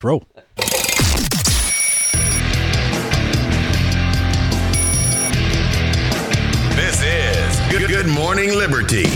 Throw. This is Good, Good Morning Liberty.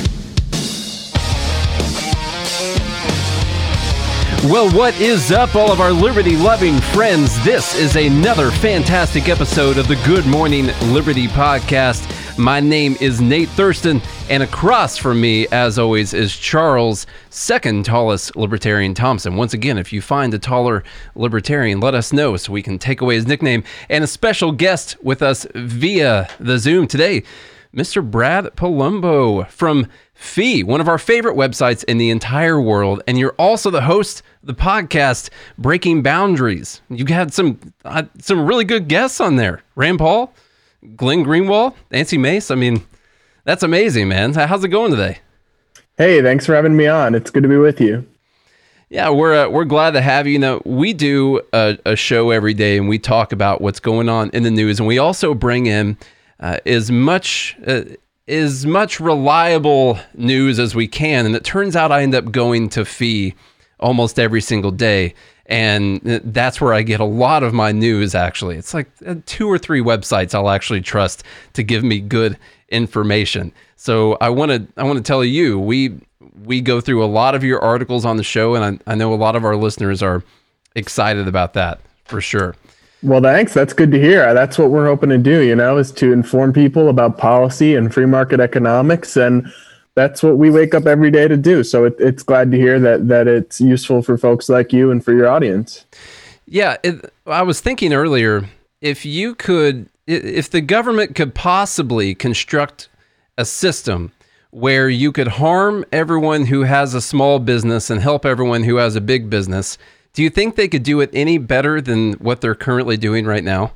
Well, what is up, all of our liberty loving friends? This is another fantastic episode of the Good Morning Liberty podcast. My name is Nate Thurston, and across from me, as always, is Charles, second tallest libertarian Thompson. Once again, if you find a taller libertarian, let us know so we can take away his nickname. And a special guest with us via the Zoom today, Mr. Brad Polumbo from FEE, one of our favorite websites in the entire world. And you're also the host of the podcast Breaking Boundaries. You had some uh, some really good guests on there. Rand Paul, Glenn Greenwald, Nancy Mace. I mean, that's amazing, man. How's it going today? Hey, thanks for having me on. It's good to be with you. Yeah, we're uh, we're glad to have you. You know, we do a, a show every day, and we talk about what's going on in the news, and we also bring in uh, as much uh, as much reliable news as we can. And it turns out I end up going to FEE almost every single day. And that's where I get a lot of my news, actually. It's like uh, two or three websites I'll actually trust to give me good information. So I want to I want to tell you, we we go through a lot of your articles on the show, and I, I know a lot of our listeners are excited about that for sure. Well, thanks. That's good to hear. That's what we're hoping to do, you know, is to inform people about policy and free market economics. And that's what we wake up every day to do. So it, it's glad to hear that, that it's useful for folks like you and for your audience. Yeah. It, I was thinking earlier if you could, if the government could possibly construct a system where you could harm everyone who has a small business and help everyone who has a big business do you think they could do it any better than what they're currently doing right now?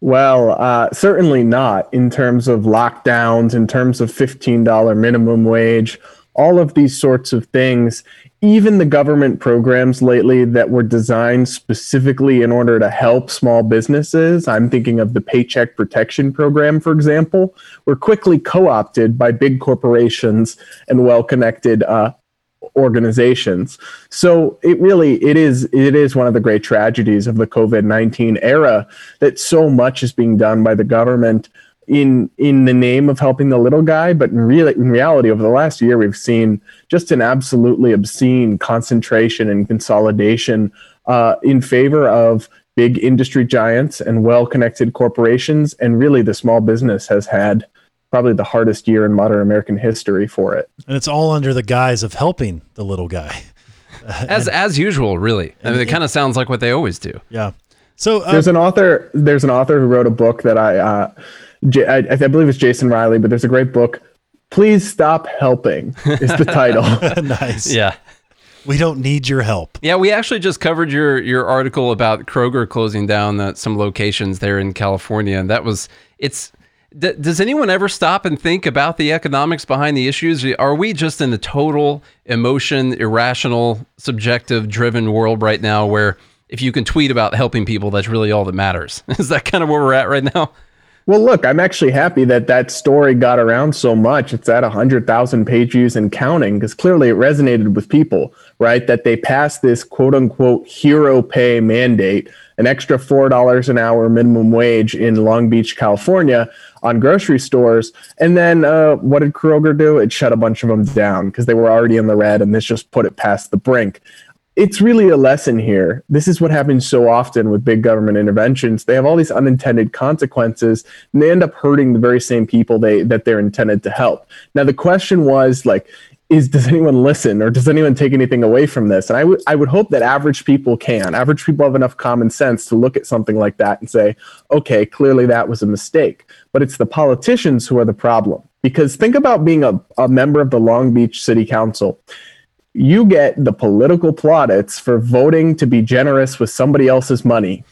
Well, uh, certainly not in terms of lockdowns, in terms of $15 minimum wage, all of these sorts of things. Even the government programs lately that were designed specifically in order to help small businesses, I'm thinking of the Paycheck Protection Program, for example, were quickly co opted by big corporations and well connected uh, organizations. So it really it is it is one of the great tragedies of the COVID-19 era that so much is being done by the government in in the name of helping the little guy, but in real in reality over the last year we've seen just an absolutely obscene concentration and consolidation uh, in favor of big industry giants and well-connected corporations and really the small business has had probably the hardest year in modern American history for it. And it's all under the guise of helping the little guy. as and, as usual, really. I mean, it kind of sounds like what they always do. Yeah. So uh, there's an author. There's an author who wrote a book that I, uh, J- I, I believe it's Jason Riley, but there's a great book. Please stop helping is the title. nice. Yeah. We don't need your help. Yeah, we actually just covered your your article about Kroger closing down uh, some locations there in California, and that was it's D- does anyone ever stop and think about the economics behind the issues? Are we just in a total emotion, irrational, subjective driven world right now where if you can tweet about helping people, that's really all that matters? Is that kind of where we're at right now? Well, look, I'm actually happy that that story got around so much. It's at 100,000 page views and counting because clearly it resonated with people, right? That they passed this quote unquote hero pay mandate, an extra $4 an hour minimum wage in Long Beach, California on grocery stores. And then uh, what did Kroger do? It shut a bunch of them down because they were already in the red and this just put it past the brink. It's really a lesson here. This is what happens so often with big government interventions. They have all these unintended consequences and they end up hurting the very same people they that they're intended to help. Now the question was like is does anyone listen or does anyone take anything away from this? And I would I would hope that average people can. Average people have enough common sense to look at something like that and say, okay, clearly that was a mistake. But it's the politicians who are the problem. Because think about being a, a member of the Long Beach City Council. You get the political plaudits for voting to be generous with somebody else's money.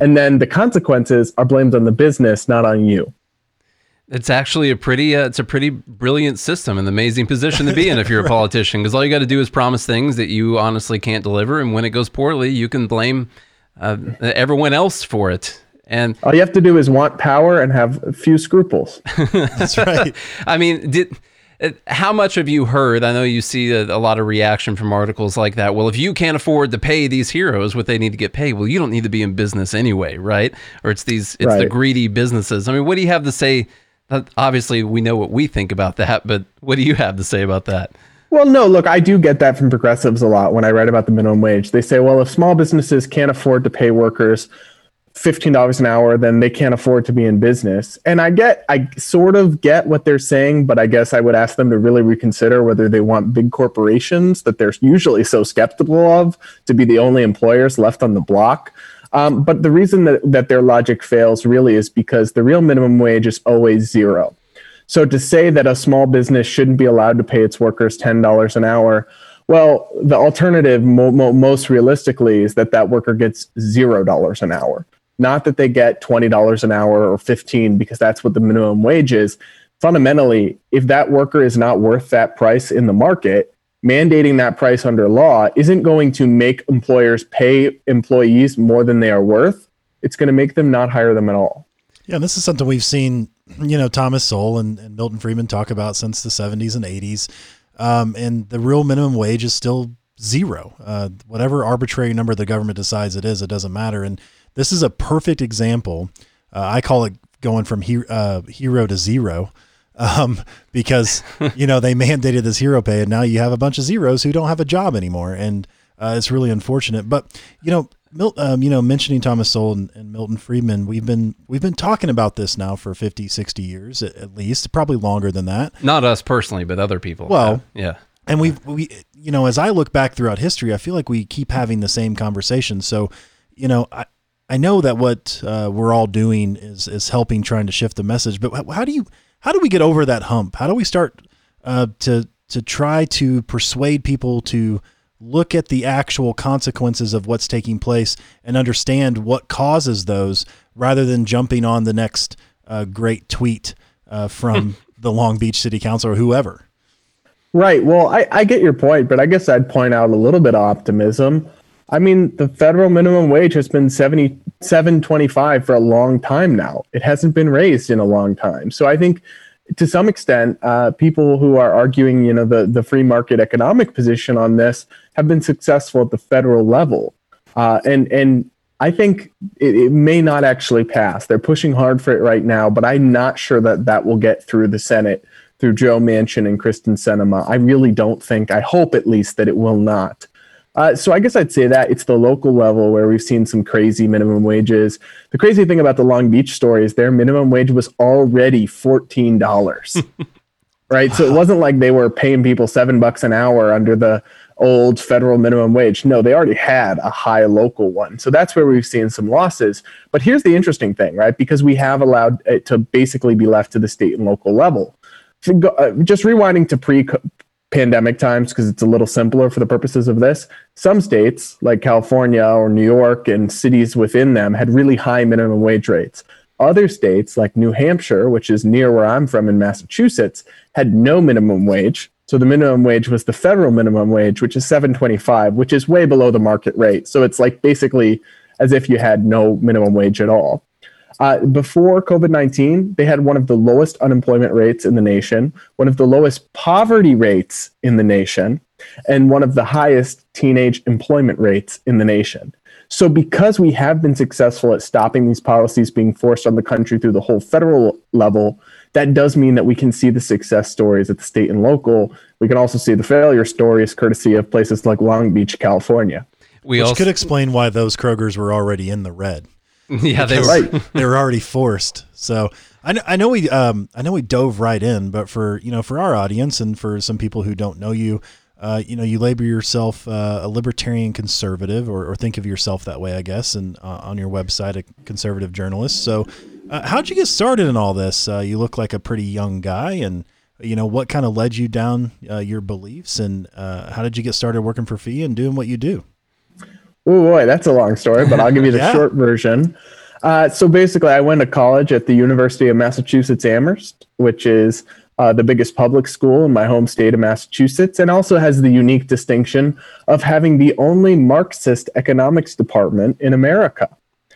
And then the consequences are blamed on the business, not on you. It's actually a pretty uh, it's a pretty brilliant system and amazing position to be in if you're a politician because all you got to do is promise things that you honestly can't deliver and when it goes poorly you can blame uh, everyone else for it. And all you have to do is want power and have a few scruples. That's right. I mean, did uh, how much have you heard? I know you see a, a, lot of reaction from articles like that. Well, if you can't afford to pay these heroes what they need to get paid, well, you don't need to be in business anyway, right? Or it's these, it's right. the greedy businesses. I mean, what do you have to say? Obviously, we know what we think about that, but what do you have to say about that? Well, no, look, I do get that from progressives a lot when I write about the minimum wage. They say, well, if small businesses can't afford to pay workers $15 an hour, then they can't afford to be in business. And I get, I sort of get what they're saying, but I guess I would ask them to really reconsider whether they want big corporations that they're usually so skeptical of to be the only employers left on the block. Um, but the reason that, that their logic fails really is because the real minimum wage is always zero. So to say that a small business shouldn't be allowed to pay its workers $10 an hour, well, the alternative mo- mo- most realistically is that that worker gets $0 an hour. Not that they get $20 an hour or 15 because that's what the minimum wage is. Fundamentally, if that worker is not worth that price in the market, mandating that price under law isn't going to make employers pay employees more than they are worth. It's going to make them not hire them at all. Yeah, this is something we've seen, you know, Thomas Sowell and, and Milton Friedman talk about since the 70s and 80s. Um, and the real minimum wage is still zero. Uh, whatever arbitrary number the government decides it is, it doesn't matter. And this is a perfect example. Uh, I call it going from he- uh, hero to zero um, because you know they mandated this hero pay, and now you have a bunch of zeros who don't have a job anymore, and uh, it's really unfortunate. But you know, Mil- um, you know, mentioning Thomas Sowell and, and, Milton Friedman, we've been we've been talking about this now for 50, 60 years at, at least, probably longer than that. Not us personally, but other people. Well, yeah. And we we you know, as I look back throughout history, I feel like we keep having the same conversation. So, you know, I, I know that what uh, we're all doing is is helping trying to shift the message, but how do you how do we get over that hump? How do we start uh, to to try to persuade people to look at the actual consequences of what's taking place and understand what causes those, rather than jumping on the next uh, great tweet uh, from the Long Beach City Council or whoever? Right. Well, I, I get your point, but I guess I'd point out a little bit of optimism. I mean, the federal minimum wage has been 77.25 for a long time now. It hasn't been raised in a long time. So I think to some extent, uh, people who are arguing, you know, the, the free market economic position on this have been successful at the federal level. Uh, and, and I think it, it, may not actually pass. They're pushing hard for it right now, but I'm not sure that that will get through the Senate through Joe Manchin and Kyrsten Sinema. I really don't think, I hope at least that it will not. Uh, so I guess I'd say that it's the local level where we've seen some crazy minimum wages. The crazy thing about the Long Beach story is their minimum wage was already fourteen dollars. right. So it wasn't like they were paying people seven bucks an hour under the old federal minimum wage. No, they already had a high local one. So that's where we've seen some losses. But here's the interesting thing, right? Because we have allowed it to basically be left to the state and local level. Uh, just rewinding to pre pandemic times because it's a little simpler for the purposes of this. Some states, like California or New York and cities within them, had really high minimum wage rates. Other states, like New Hampshire, which is near where I'm from in Massachusetts, had no minimum wage. So the minimum wage was the federal minimum wage, which is 725, which is way below the market rate. So it's like basically as if you had no minimum wage at all. Uh, before COVID 19, they had one of the lowest unemployment rates in the nation, one of the lowest poverty rates in the nation, and one of the highest teenage employment rates in the nation. So, because we have been successful at stopping these policies being forced on the country through the whole federal level, that does mean that we can see the success stories at the state and local. We can also see the failure stories courtesy of places like Long Beach, California. We Which also- could explain why those Krogers were already in the red. Yeah, they were right. they were already forced. So I know, I know we um I know we dove right in, but for you know for our audience and for some people who don't know you, uh, you know you label yourself uh, a libertarian conservative or, or think of yourself that way, I guess, and uh, on your website a conservative journalist. So uh, how'd you get started in all this? Uh, you look like a pretty young guy, and you know what kind of led you down uh, your beliefs, and how did you get started working for FEE and doing what you do? Oh boy, that's a long story, but I'll give you the yeah. short version. Uh, so basically, I went to college at the University of Massachusetts Amherst, which is uh, the biggest public school in my home state of Massachusetts, and also has the unique distinction of having the only Marxist economics department in America.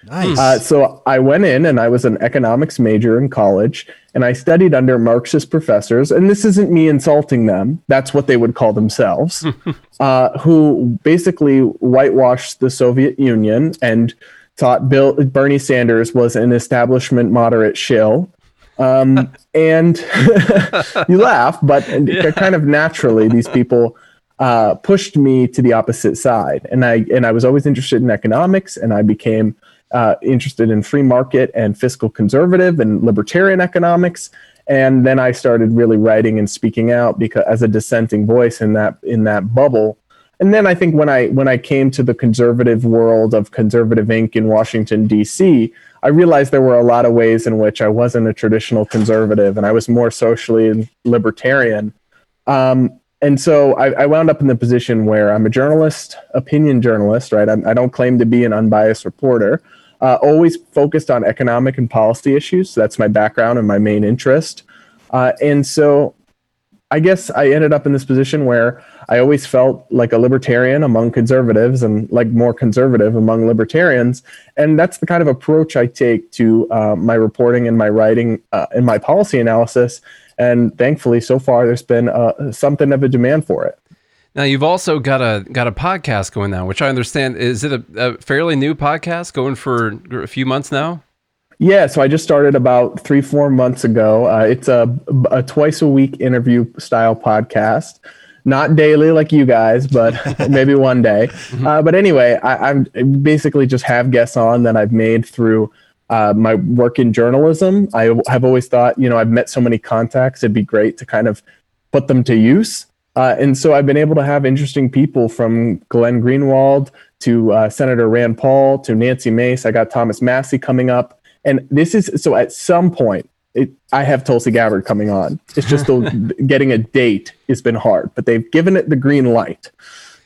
Nice. Uh, so I went in and I was an economics major in college and I studied under Marxist professors. And this isn't me insulting them, that's what they would call themselves, uh, who basically whitewashed the Soviet Union and thought Bill, Bernie Sanders was an establishment moderate shill. Um, and you laugh, but kind of naturally, these people uh, pushed me to the opposite side. And I, and I was always interested in economics and I became uh, interested in free market and fiscal conservative and libertarian economics. And then I started really writing and speaking out because as a dissenting voice in that in that bubble. And then I think when I when I came to the conservative world of Conservative Inc. in Washington D.C., I realized there were a lot of ways in which I wasn't a traditional conservative and I was more socially libertarian. Um, and so I, I, wound up in the position where I'm a journalist, opinion journalist, right? I'm, I do not claim to be an unbiased reporter, uh, always focused on economic and policy issues. So that's my background and my main interest. Uh, and so I guess I ended up in this position where I always felt like a libertarian among conservatives and like more conservative among libertarians. And that's the kind of approach I take to uh, my reporting and my writing uh, and my policy analysis. And thankfully, so far, there's been uh, something of a demand for it. Now you've also got a got a podcast going now, which I understand is it a, a fairly new podcast going for a few months now. Yeah, so I just started about three four months ago. Uh, it's a, a twice a week interview style podcast, not daily like you guys, but maybe one day. Mm-hmm. Uh, but anyway, I, am basically just have guests on that I've made through. Uh, my work in journalism, I have always thought, you know, I've met so many contacts. It'd be great to kind of put them to use. Uh, and so I've been able to have interesting people from Glenn Greenwald to uh, Senator Rand Paul to Nancy Mace. I got Thomas Massie coming up. And this is so at some point, it, I have Tulsi Gabbard coming on. It's just the, getting a date has been hard, but they've given it the green light.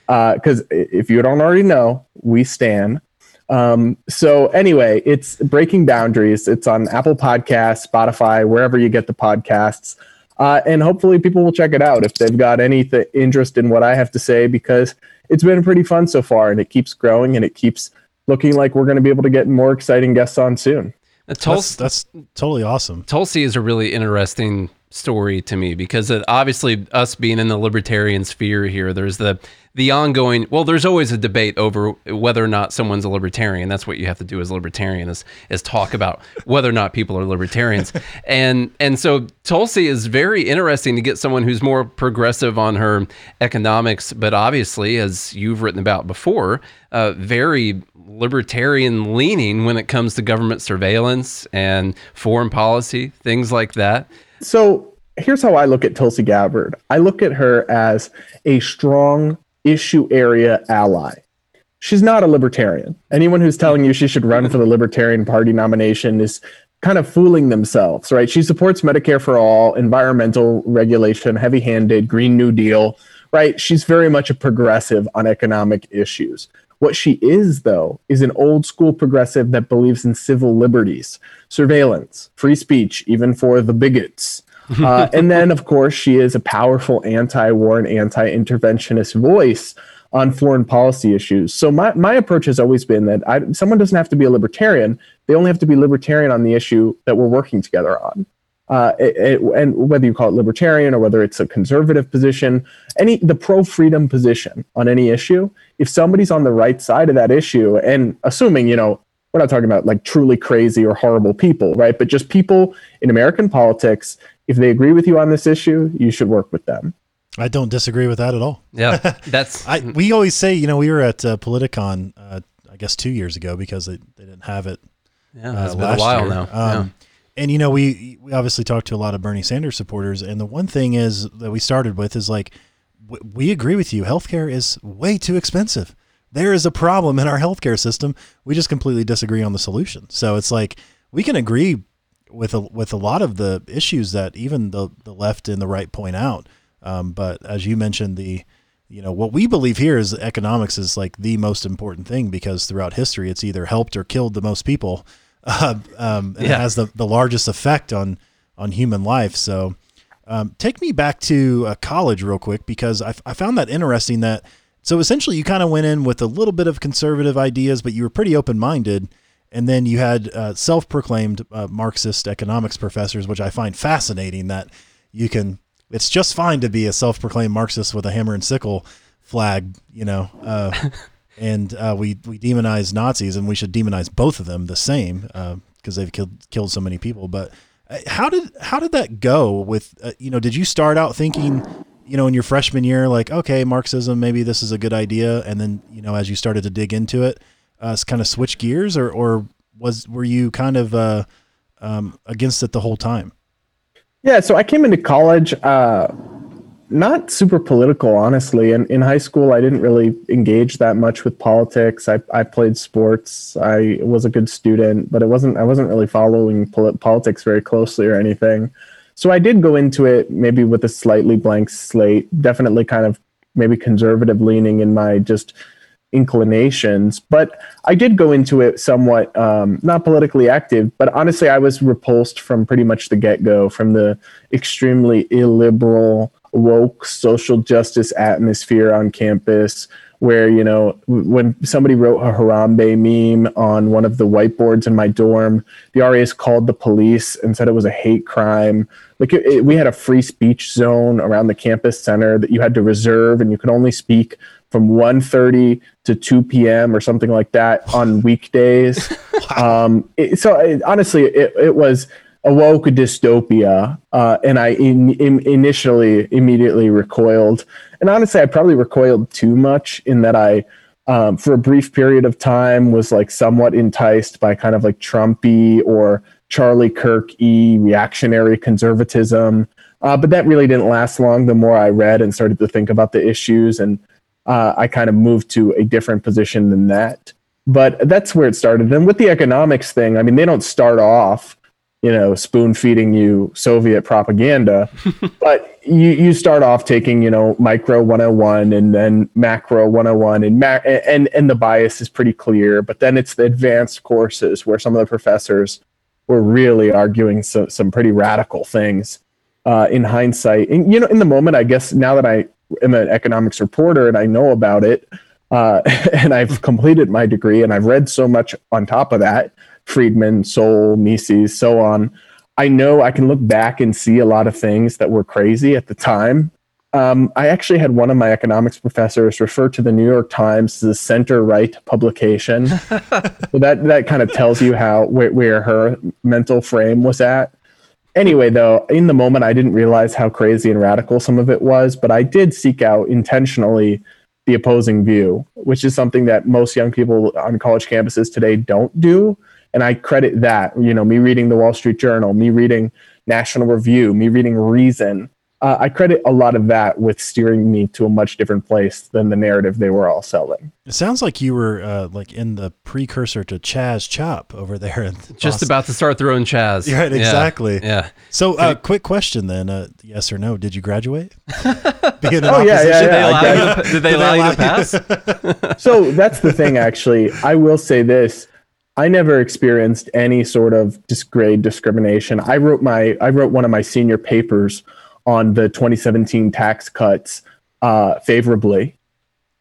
Because uh, if you don't already know, we stand. Um, so anyway, it's Breaking Boundaries. It's on Apple Podcasts, Spotify, wherever you get the podcasts. Uh, and hopefully people will check it out if they've got any th- interest in what I have to say because it's been pretty fun so far and it keeps growing and it keeps looking like we're going to be able to get more exciting guests on soon. Tulsi, that's, that's totally awesome. Tulsi is a really interesting story to me because it, obviously us being in the libertarian sphere here, there's the the ongoing well there's always a debate over whether or not someone's a libertarian. That's what you have to do as a libertarian is, is talk about whether or not people are libertarians. And and so tulsi is very interesting to get someone who's more progressive on her economics but obviously as you've written about before uh, very libertarian leaning when it comes to government surveillance and foreign policy things like that so here's how I look at Tulsi Gabbard. I look at her as a strong issue area ally. She's not a libertarian. Anyone who's telling you she should run for the Libertarian Party nomination is kind of fooling themselves, right? She supports Medicare for all, environmental regulation, heavy handed, Green New Deal, right? She's very much a progressive on economic issues. What she is, though, is an old school progressive that believes in civil liberties, surveillance, free speech, even for the bigots, uh, and then, of course, she is a powerful anti war and anti interventionist voice on foreign policy issues. So, my, my approach has always been that I, someone doesn't have to be a libertarian, they only have to be libertarian on the issue that we're working together on. Uh, it, it, and whether you call it libertarian or whether it's a conservative position, any the pro freedom position on any issue, if somebody's on the right side of that issue, and assuming you know we're not talking about like truly crazy or horrible people, right? But just people in American politics if they agree with you on this issue, you should work with them. I don't disagree with that at all. Yeah, that's. I, we always say, you know, we were at uh, Politicon, uh, I guess two years ago because they, they didn't have it. Yeah, uh, it's been a while year. now. Um, yeah. And you know, we we obviously talked to a lot of Bernie Sanders supporters, and the one thing is that we started with is like, we agree with you. Healthcare is way too expensive. There is a problem in our healthcare system. We just completely disagree on the solution. So it's like we can agree with a, with a lot of the issues that even the, the left and the right point out. Um, but as you mentioned, the you know what we believe here is economics is like the most important thing because throughout history it's either helped or killed the most people, uh, um, and yeah. it has the, the largest effect on on human life. So um, take me back to uh, college real quick because I, I found that interesting that so essentially you kind of went in with a little bit of conservative ideas, but you were pretty open minded and then you had uh, self-proclaimed uh, Marxist economics professors, which I find fascinating. That you can, it's just fine to be a self-proclaimed Marxist with a hammer and sickle flag, you know. Uh, and uh, we we demonize Nazis, and we should demonize both of them the same because they've killed killed so many people. But uh, how did how did that go? With uh, you know, did you start out thinking? You know, in your freshman year, like, okay, Marxism, maybe this is a good idea, and then, you know, as you started to dig into it, uh, kind of switch gears, or or was were you kind of uh, um, against it the whole time? Yeah, so I came into college uh, not super political, honestly. And in high school, I didn't really engage that much with politics. I, I played sports. I was a good student, but it wasn't. I wasn't really following pol- politics very closely or anything. So I did go into it maybe with a slightly blank slate. Definitely kind of maybe conservative leaning in my just inclinations. But I did go into it somewhat um, not politically active, but honestly, I was repulsed from pretty much the get go from the extremely illiberal, woke social justice atmosphere on campus. Where, you know, when somebody wrote a Harambe meme on one of the whiteboards in my dorm, the RAs called the police and said it was a hate crime. Like, it, it, we had a free speech zone around the campus center that you had to reserve, and you could only speak from 1.30 to 2 p.m. or something like that on weekdays. wow. um, it, so honestly, it, it was a dystopia, uh, and I in, in initially immediately recoiled. And honestly, I probably recoiled too much in that I, um, for a brief period of time, was like somewhat enticed by kind of like Trumpy or Charlie Kirk e reactionary conservatism. Uh, but that really didn't last long. The more I read and started to think about the issues and uh, I kind of moved to a different position than that. But that's where it started. And with the economics thing, I mean, they don't start off, you know, spoon feeding you Soviet propaganda, but you, you start off taking, you know, micro 101 and then macro 101 and, ma- and, and the bias is pretty clear. But then it's the advanced courses where some of the professors were really arguing so, some pretty radical things uh, in hindsight. And, you know, in the moment, I guess now that I am an economics reporter and I know about it, uh, and I've completed my degree and I've read so much on top of that Friedman, Sowell, Mises, so on. I know I can look back and see a lot of things that were crazy at the time. Um, I actually had one of my economics professors refer to the New York Times as a center right publication. so that that kind of tells you how where, where her mental frame was at anyway, though, in the moment, I didn't realize how crazy and radical some of it was, but I did seek out intentionally the opposing view, which is something that most young people on college campuses today don't do. And I credit that, you know, me reading the Wall Street Journal, me reading National Review, me reading Reason, uh, I credit a lot of that with steering me to a much different place than the narrative they were all selling. It sounds like you were uh, like in the precursor to Chaz Chop over there. Just Boston. about to start their own Chaz. Right, exactly. Yeah. yeah. So, uh, quick question then: uh, Yes or no? Did you graduate? Being oh yeah, yeah, yeah. Did they allow, you, did they allow you to pass? so that's the thing. Actually, I will say this. I never experienced any sort of grade discrimination. I wrote my I wrote one of my senior papers on the 2017 tax cuts uh, favorably.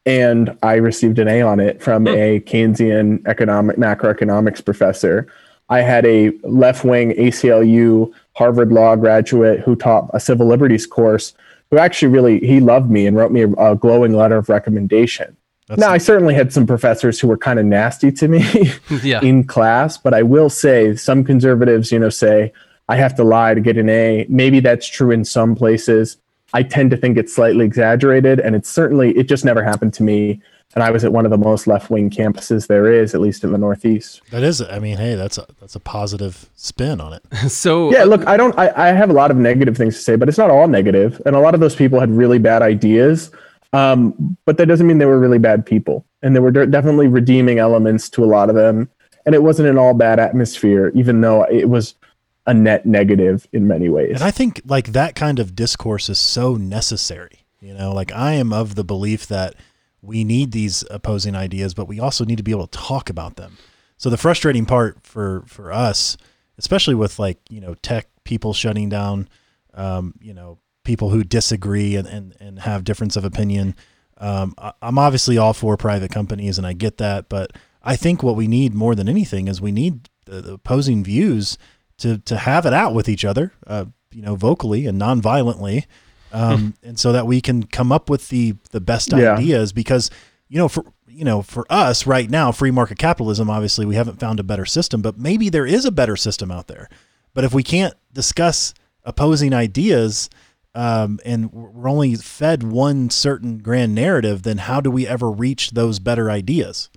And I received an A on it from hmm. a Keynesian economic macroeconomics professor. I had a left wing ACLU Harvard Law graduate who taught a civil liberties course who actually really he loved me and wrote me a, a glowing letter of recommendation. That's now, I certainly had some professors who were kind of nasty to me yeah. in class, but I will say some conservatives, you know, say, I have to lie to get an A. Maybe that's true in some places. I tend to think it's slightly exaggerated, and it's certainly it just never happened to me. And I was at one of the most left wing campuses there is, at least in the Northeast. That is, I mean, hey, that's a that's a positive spin on it. so yeah, uh, look, I don't, I, I have a lot of negative things to say, but it's not all negative, and a lot of those people had really bad ideas. Um, but that doesn't mean they were really bad people, and there were definitely redeeming elements to a lot of them. And it wasn't an all bad atmosphere, even though it was a net negative in many ways. And I think like that kind of discourse is so necessary. You know, like I am of the belief that we need these opposing ideas, but we also need to be able to talk about them. So the frustrating part for for us, especially with like you know tech people shutting down, um, you know people who disagree and and, and have difference of opinion. Um, I, I'm obviously all for private companies, and I get that, but I think what we need more than anything is we need the, the opposing views to to have it out with each other, uh, you know, vocally and non-violently, um, and so that we can come up with the the best Yeah. ideas. Because you know, for you know, for us right now, free market capitalism, obviously, we haven't found a better system, but maybe there is a better system out there. But if we can't discuss opposing ideas, um, and we're only fed one certain grand narrative, then how do we ever reach those better ideas?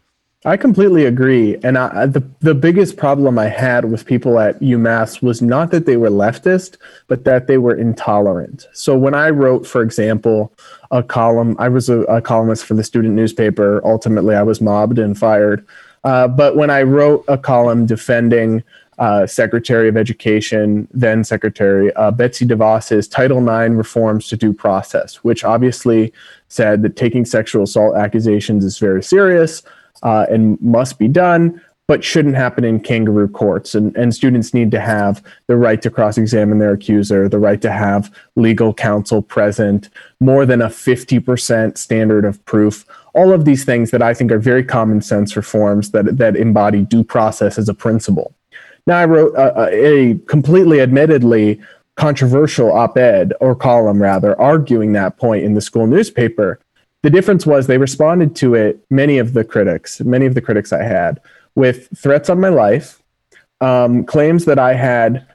I completely agree. And I, the the biggest problem I had with people at UMass was not that they were leftist, but that they were intolerant. So when I wrote, for example, a column, I was a, a columnist for the student newspaper. Ultimately, I was mobbed and fired. Uh, but when I wrote a column defending uh, Secretary of Education, then Secretary uh, Betsy DeVos's Title IX reforms to due process, which obviously said that taking sexual assault accusations is very serious uh, and must be done, but shouldn't happen in kangaroo courts. And, and students need to have the right to cross examine their accuser, the right to have legal counsel present, more than a 50% standard of proof. All of these things that I think are very common sense reforms that, that embody due process as a principle. Now, I wrote a, a completely admittedly controversial op ed or column, rather, arguing that point in the school newspaper. The difference was they responded to it, many of the critics, many of the critics I had, with threats on my life, um, claims that I had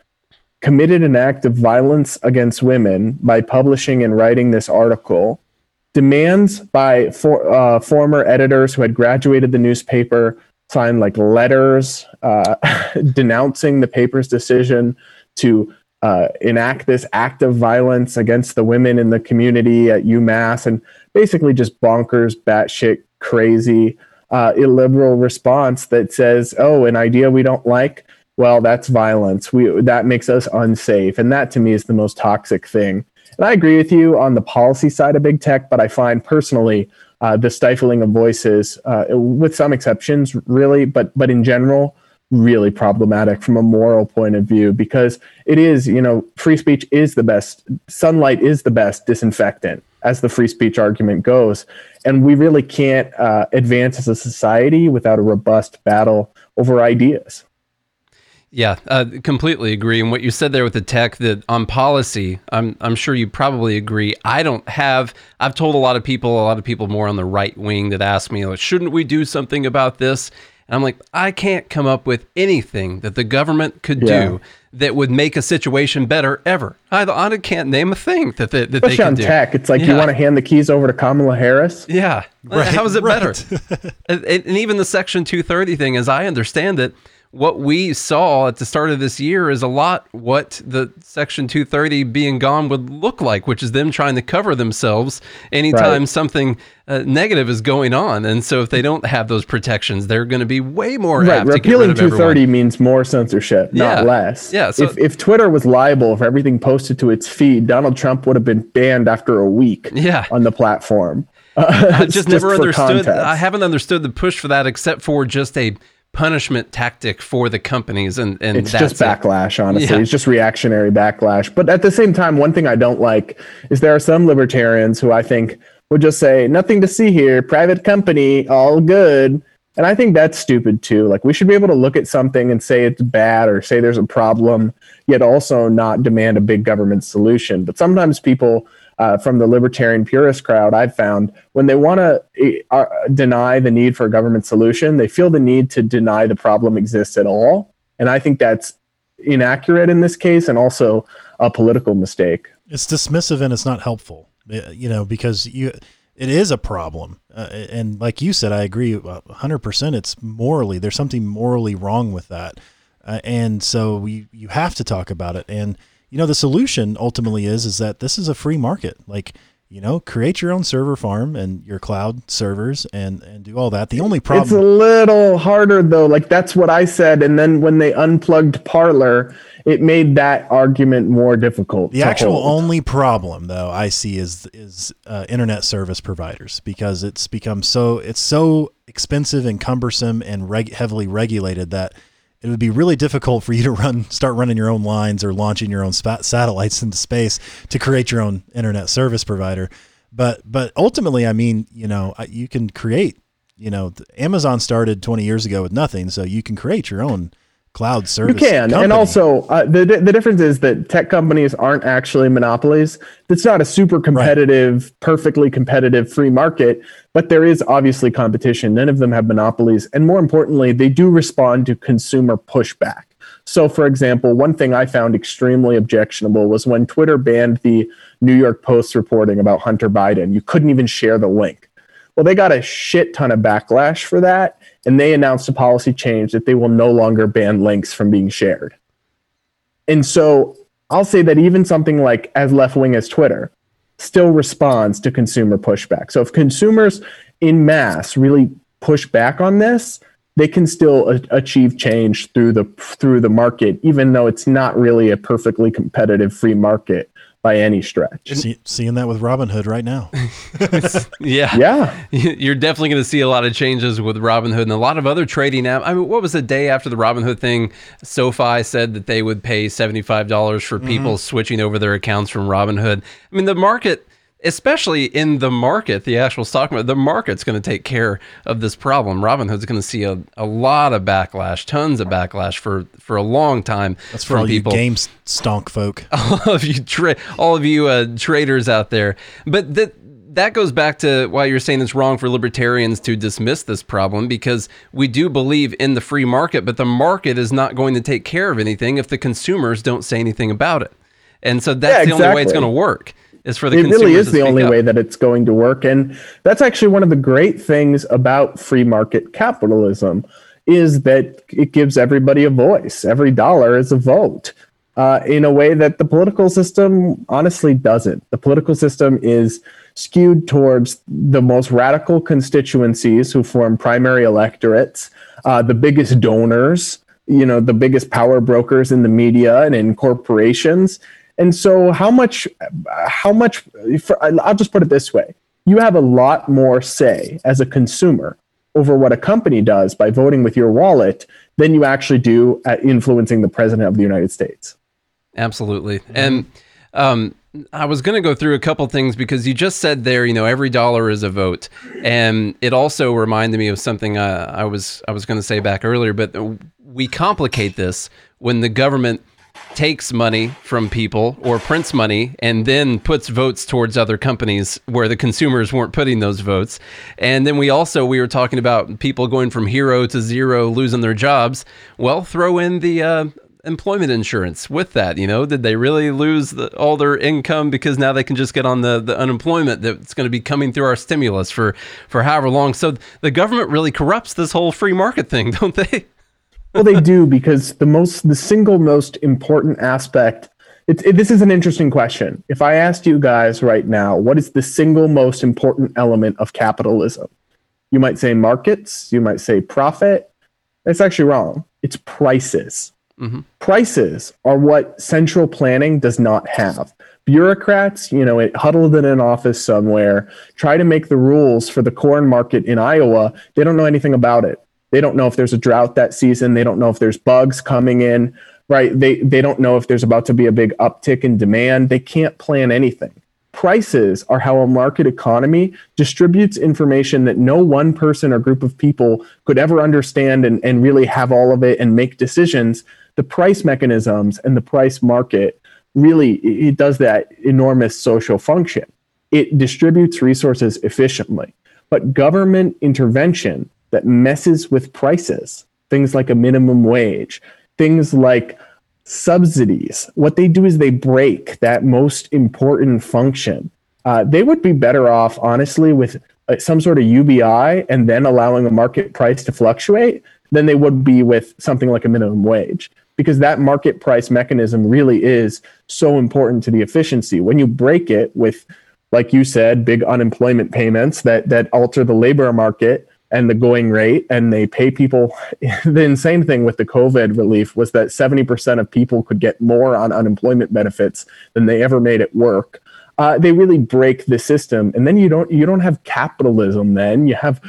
committed an act of violence against women by publishing and writing this article, demands by for, uh, former editors who had graduated the newspaper signed like letters uh, denouncing the paper's decision to uh, enact this act of violence against the women in the community at UMass, and basically just bonkers, batshit crazy, uh, illiberal response that says, "Oh, an idea we don't like." Well, that's violence. We that makes us unsafe, and that to me is the most toxic thing. And I agree with you on the policy side of big tech, but I find personally uh, the stifling of voices, uh, with some exceptions, really, but but in general, really problematic from a moral point of view because it is, you know, free speech is the best. Sunlight is the best disinfectant, as the free speech argument goes, and we really can't uh, advance as a society without a robust battle over ideas. Yeah, uh, completely agree. And what you said there with the tech that on policy, I'm I'm sure you probably agree. I don't have. I've told a lot of people, a lot of people more on the right wing that ask me, like, shouldn't we do something about this? And I'm like, I can't come up with anything that the government could Yeah. do that would make a situation better ever. I, I can't name a thing that they, that they Especially can on do. tech, it's like you want to hand the keys over to Kamala Harris. Yeah. Right, How is it right. better? and, and even the Section 230 thing, as I understand it, what we saw at the start of this year is a lot what the Section 230 being gone would look like, which is them trying to cover themselves anytime Right. something uh, negative is going on. And so if they don't have those protections, they're going to be way more Right, apt to get rid repealing of everyone. 230 means more censorship, not Yeah. less. Yeah, so- if, if Twitter was liable for everything posted to its feed, Donald Trump would have been banned after a week Yeah. on the platform. I just never understood. context. I haven't understood the push for that except for just a punishment tactic for the companies, and and It's that's just it. backlash, honestly. Yeah. It's just reactionary backlash. But at the same time, one thing I don't like is there are some libertarians who I think would just say, nothing to see here, private company, all good. And I think that's stupid too. Like we should be able to look at something and say it's bad or say there's a problem, yet also not demand a big government solution. But sometimes people uh, from the libertarian purist crowd, I've found when they want to uh, deny the need for a government solution, they feel the need to deny the problem exists at all. And I think that's inaccurate in this case and also a political mistake. It's dismissive and it's not helpful, uh, you know, because you it is a problem. Uh, and like you said, I agree uh, 100%. It's morally, there's something morally wrong with that. Uh, and so we, you have to talk about it. And, you know, the solution ultimately is, is that this is a free market. Like, you know, create your own server farm and your cloud servers and, and do all that. The only problem It's a little harder though. Like that's what I said. And then when they unplugged Parler, it made that argument more difficult. the actual hold. only problem though I see is, is uh, internet service providers because it's become so, it's so expensive and cumbersome and reg- heavily regulated that it would be really difficult for you to run, start running your own lines or launching your own satellites into space to create your own internet service provider. But, but ultimately, I mean, you know, you can create you know, Amazon started 20 years ago with nothing, so you can create your own cloud service. You can, company. and also uh, the the difference is that tech companies aren't actually monopolies. It's not a super competitive, right. perfectly competitive free market, but there is obviously competition. None of them have monopolies, and more importantly, they do respond to consumer pushback. So, for example, one thing I found extremely objectionable was when Twitter banned the New York Post reporting about Hunter Biden. You couldn't even share the link. Well, they got a shit ton of backlash for that and they announced a policy change that they will no longer ban links from being shared. And so I'll say that even something like as left wing as Twitter still responds to consumer pushback. So if consumers in mass really push back on this, they can still a- achieve change through the through the market, even though it's not really a perfectly competitive free market by any stretch. See, seeing that with Robinhood right now. yeah. Yeah. You're definitely going to see a lot of changes with Robinhood and a lot of other trading apps. I mean, what was the day after the Robinhood thing? SoFi said that they would pay $75 for people mm-hmm. switching over their accounts from Robinhood. I mean, the market especially in the market, the actual stock market, the market's going to take care of this problem. Robinhood's going to see a, a lot of backlash, tons of backlash for, for a long time. That's for all people. you game stonk folk. All of you, tra- all of you uh, traders out there. But that that goes back to why you're saying it's wrong for libertarians to dismiss this problem because we do believe in the free market, but the market is not going to take care of anything if the consumers don't say anything about it. And so that's yeah, the only way it's going to work is for the it really is the only up. way that it's going to work and that's actually one of the great things about free market capitalism is that it gives everybody a voice every dollar is a vote uh, in a way that the political system honestly doesn't the political system is skewed towards the most radical constituencies who form primary electorates uh, the biggest donors you know the biggest power brokers in the media and in corporations and so, how much, how much, for, I'll just put it this way you have a lot more say as a consumer over what a company does by voting with your wallet than you actually do at influencing the president of the United States. Absolutely. And um, I was going to go through a couple things because you just said there, you know, every dollar is a vote, and it also reminded me of something uh, I was I was going to say back earlier. But we complicate this when the government takes money from people or prints money and then puts votes towards other companies where the consumers weren't putting those votes. And then we also we were talking about people going from hero to zero, losing their jobs. Well, throw in the uh, employment insurance with that. You know, did they really lose the, all their income because now they can just get on the, the unemployment that's going to be coming through our stimulus for for however long? So the government really corrupts this whole free market thing, don't they? Well, they do because the most, the single most important aspect. It, it, this is an interesting question. If I asked you guys right now, what is the single most important element of capitalism? You might say markets. You might say profit. That's actually wrong. It's prices. Mm-hmm. Prices are what central planning does not have. Bureaucrats, you know, it, huddled in an office somewhere, try to make the rules for the corn market in Iowa. They don't know anything about it. They don't know if there's a drought that season. They don't know if there's bugs coming in, right? They they don't know if there's about to be a big uptick in demand. They can't plan anything. Prices are how a market economy distributes information that no one person or group of people could ever understand and, and really have all of it and make decisions. The price mechanisms and the price market really it does that enormous social function. It distributes resources efficiently. But government intervention that messes with prices, things like a minimum wage, things like subsidies. What they do is they break that most important function. Uh, they would be better off, honestly, with uh, some sort of UBI and then allowing a market price to fluctuate than they would be with something like a minimum wage because that market price mechanism really is so important to the efficiency. When you break it with, like you said, big unemployment payments that that alter the labor market, and the going rate and they pay people. The insane thing with the covid relief was that 70% of people could get more on unemployment benefits than they ever made at work. Uh, they really break the system and then you don't you don't have capitalism then. You have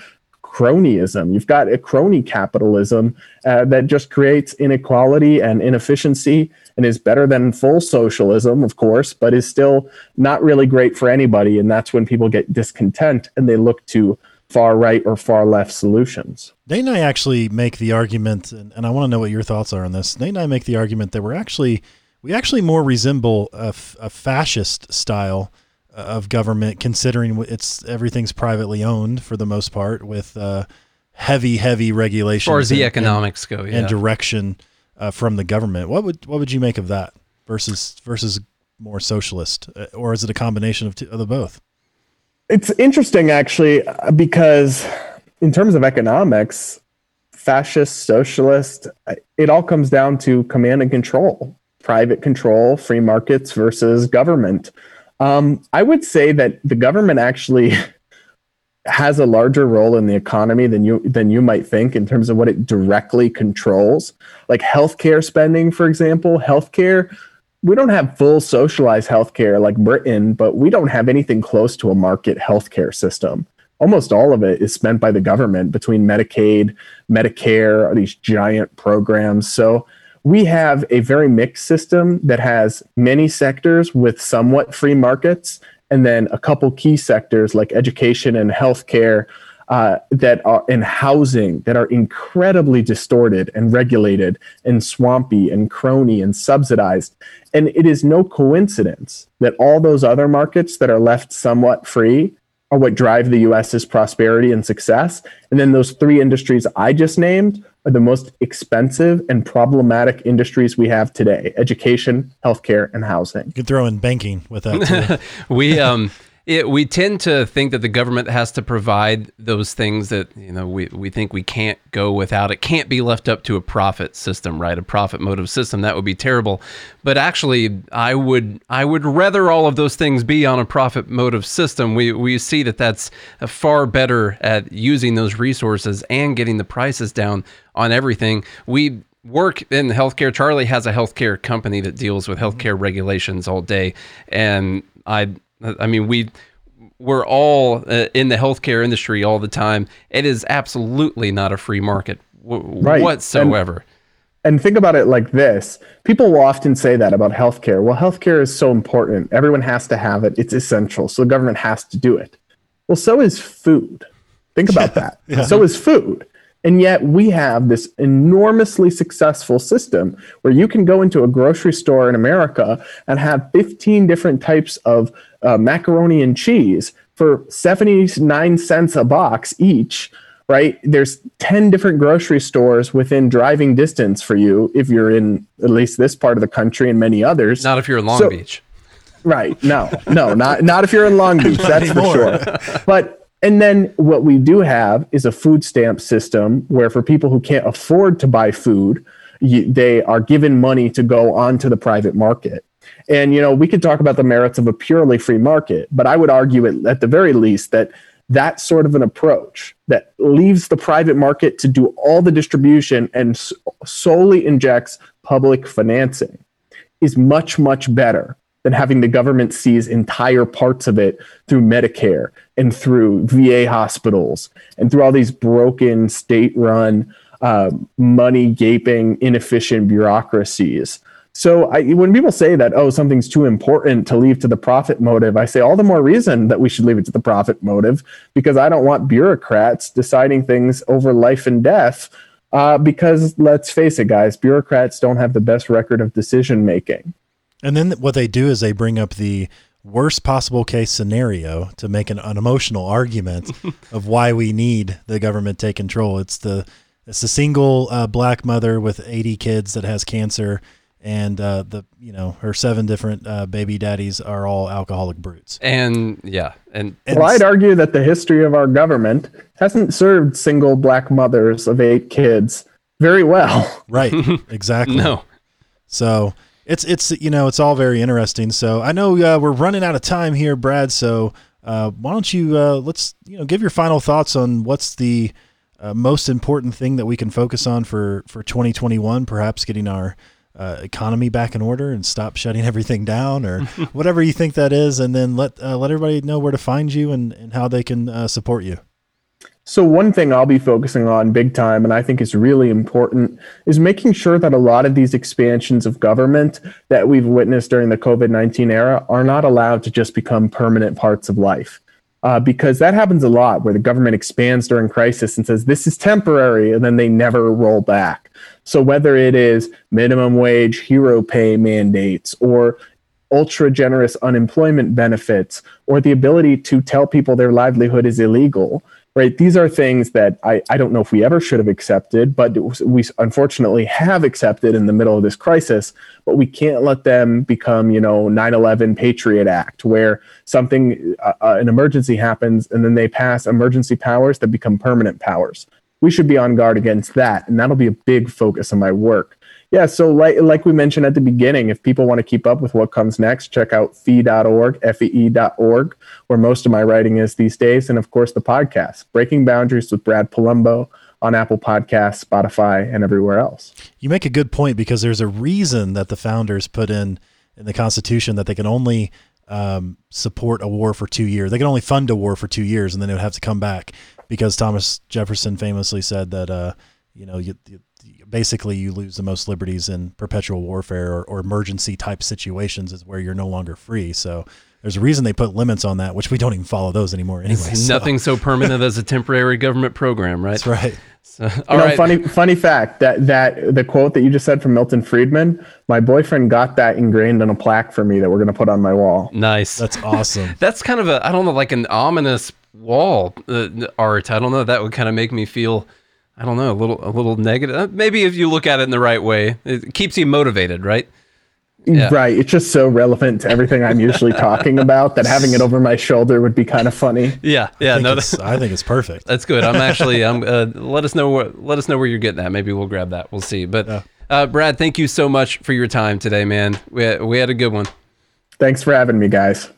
cronyism. You've got a crony capitalism uh, that just creates inequality and inefficiency and is better than full socialism of course but is still not really great for anybody and that's when people get discontent and they look to far right or far left solutions. Nate and I actually make the argument, and, and I want to know what your thoughts are on this. Nate and I make the argument that we're actually we actually more resemble a, f- a fascist style uh, of government, considering it's everything's privately owned for the most part, with uh, heavy, heavy regulations. As far as the and- economics go, yeah. and direction uh, from the government. What would what would you make of that versus versus more socialist, uh, or is it a combination of, two, of the both? It's interesting, actually, uh, because in terms of economics, fascist, socialist, it all comes down to command and control, private control, free markets versus government. Um, I would say that the government actually has a larger role in the economy than you than you might think in terms of what it directly controls. Like healthcare spending, for example, healthcare we don't have full socialized healthcare like Britain, but we don't have anything close to a market healthcare system. Almost all of it is spent by the government between Medicaid, Medicare, these giant programs. So we have a very mixed system that has many sectors with somewhat free markets, and then a couple key sectors like education and healthcare uh, that are in housing that are incredibly distorted and regulated and swampy and crony and subsidized. And it is no coincidence that all those other markets that are left somewhat free are what drive the US's prosperity and success. And then those three industries I just named are the most expensive and problematic industries we have today education, healthcare, and housing. You could throw in banking with that. Too. we um it, we tend to think that the government has to provide those things that you know we, we think we can't go without. It can't be left up to a profit system, right? A profit motive system that would be terrible. But actually, I would I would rather all of those things be on a profit motive system. We we see that that's uh, far better at using those resources and getting the prices down on everything. We work in healthcare. Charlie has a healthcare company that deals with healthcare regulations all day, and I I mean, we we're all uh, in the healthcare industry all the time. It is absolutely not a free market w- Right. whatsoever. And think about it like this people will often say that about healthcare. Well, healthcare is so important. Everyone has to have it, it's essential. So the government has to do it. Well, so is food. Think about that. So is food. And yet we have this enormously successful system where you can go into a grocery store in America and have 15 different types of uh, macaroni and cheese for 79 cents a box each right? There's 10 different grocery stores within driving distance for you if you're in at least this part of the country and many others. Not if you're in Long So- Beach. Right. No, no, not not if you're in Long Beach, that's for sure. But and then what we do have is a food stamp system where for people who can't afford to buy food, you, they are given money to go onto the private market. And you know, we could talk about the merits of a purely free market, but I would argue at, at the very least that that sort of an approach that leaves the private market to do all the distribution and s- solely injects public financing is much much better than having the government seize entire parts of it through Medicare and through VA hospitals and through all these broken state-run, uh, money gaping, inefficient bureaucracies. So I, when people say that oh something's too important to leave to the profit motive, I say all the more reason that we should leave it to the profit motive because I don't want bureaucrats deciding things over life and death. Uh, because let's face it, guys, bureaucrats don't have the best record of decision making. And then what they do is they bring up the worst possible case scenario to make an, an emotional argument of why we need the government to take control. It's the it's the single uh, black mother with 80 kids that has cancer, and uh, the you know her seven different uh, baby daddies are all alcoholic brutes. And yeah, and And Well, I'd argue that the history of our government hasn't served single black mothers of eight kids very well. right, exactly. no. So it's it's you know it's all very interesting. So I know uh, we're running out of time here, Brad. So uh, why don't you uh, let's you know give your final thoughts on what's the uh, most important thing that we can focus on for for 2021? Perhaps getting our uh, economy back in order and stop shutting everything down, or whatever you think that is, and then let uh, let everybody know where to find you and, and how they can uh, support you. So, one thing I'll be focusing on big time, and I think is really important, is making sure that a lot of these expansions of government that we've witnessed during the COVID 19 era are not allowed to just become permanent parts of life. Uh, because that happens a lot where the government expands during crisis and says this is temporary and then they never roll back. So whether it is minimum wage, hero pay mandates, or ultra generous unemployment benefits, or the ability to tell people their livelihood is illegal, right? These are things that I, I don't know if we ever should have accepted, but we unfortunately have accepted in the middle of this crisis. But we can't let them become, you know, 9 11 Patriot Act, where something, uh, uh, an emergency happens, and then they pass emergency powers that become permanent powers. We should be on guard against that. And that'll be a big focus of my work. Yeah, so like like we mentioned at the beginning, if people want to keep up with what comes next, check out fee.org, F-E-E.org, where most of my writing is these days, and of course the podcast, Breaking Boundaries with Brad Polumbo on Apple Podcasts, Spotify, and everywhere else. You make a good point because there's a reason that the founders put in in the Constitution that they can only um, support a war for two years. They can only fund a war for two years, and then they would have to come back because Thomas Jefferson famously said that uh, you know you, you basically you lose the most liberties in perpetual warfare or, or, emergency type situations is where you're no longer free. So there's a reason they put limits on that, which we don't even follow those anymore anyway. So. Nothing so permanent as a temporary government program, right? That's right. So, all know, right. Funny, funny fact that that the quote that you just said from Milton Friedman, my boyfriend got that ingrained on a plaque for me that we're going to put on my wall. Nice. That's awesome. That's kind of a I don't know, like an ominous wall uh, art. I don't know. That would kind of make me feel I don't know, a little a little negative. Uh, maybe if you look at it in the right way, it keeps you motivated, right? Yeah. Right. It's just so relevant to everything I'm usually talking about that having it over my shoulder would be kind of funny. Yeah. Yeah. I no, I think it's perfect. That's good. I'm actually. I'm. Uh, let us know. Where, let us know where you're getting at. Maybe we'll grab that. We'll see. But yeah. uh, Brad, thank you so much for your time today, man. We we had a good one. Thanks for having me, guys.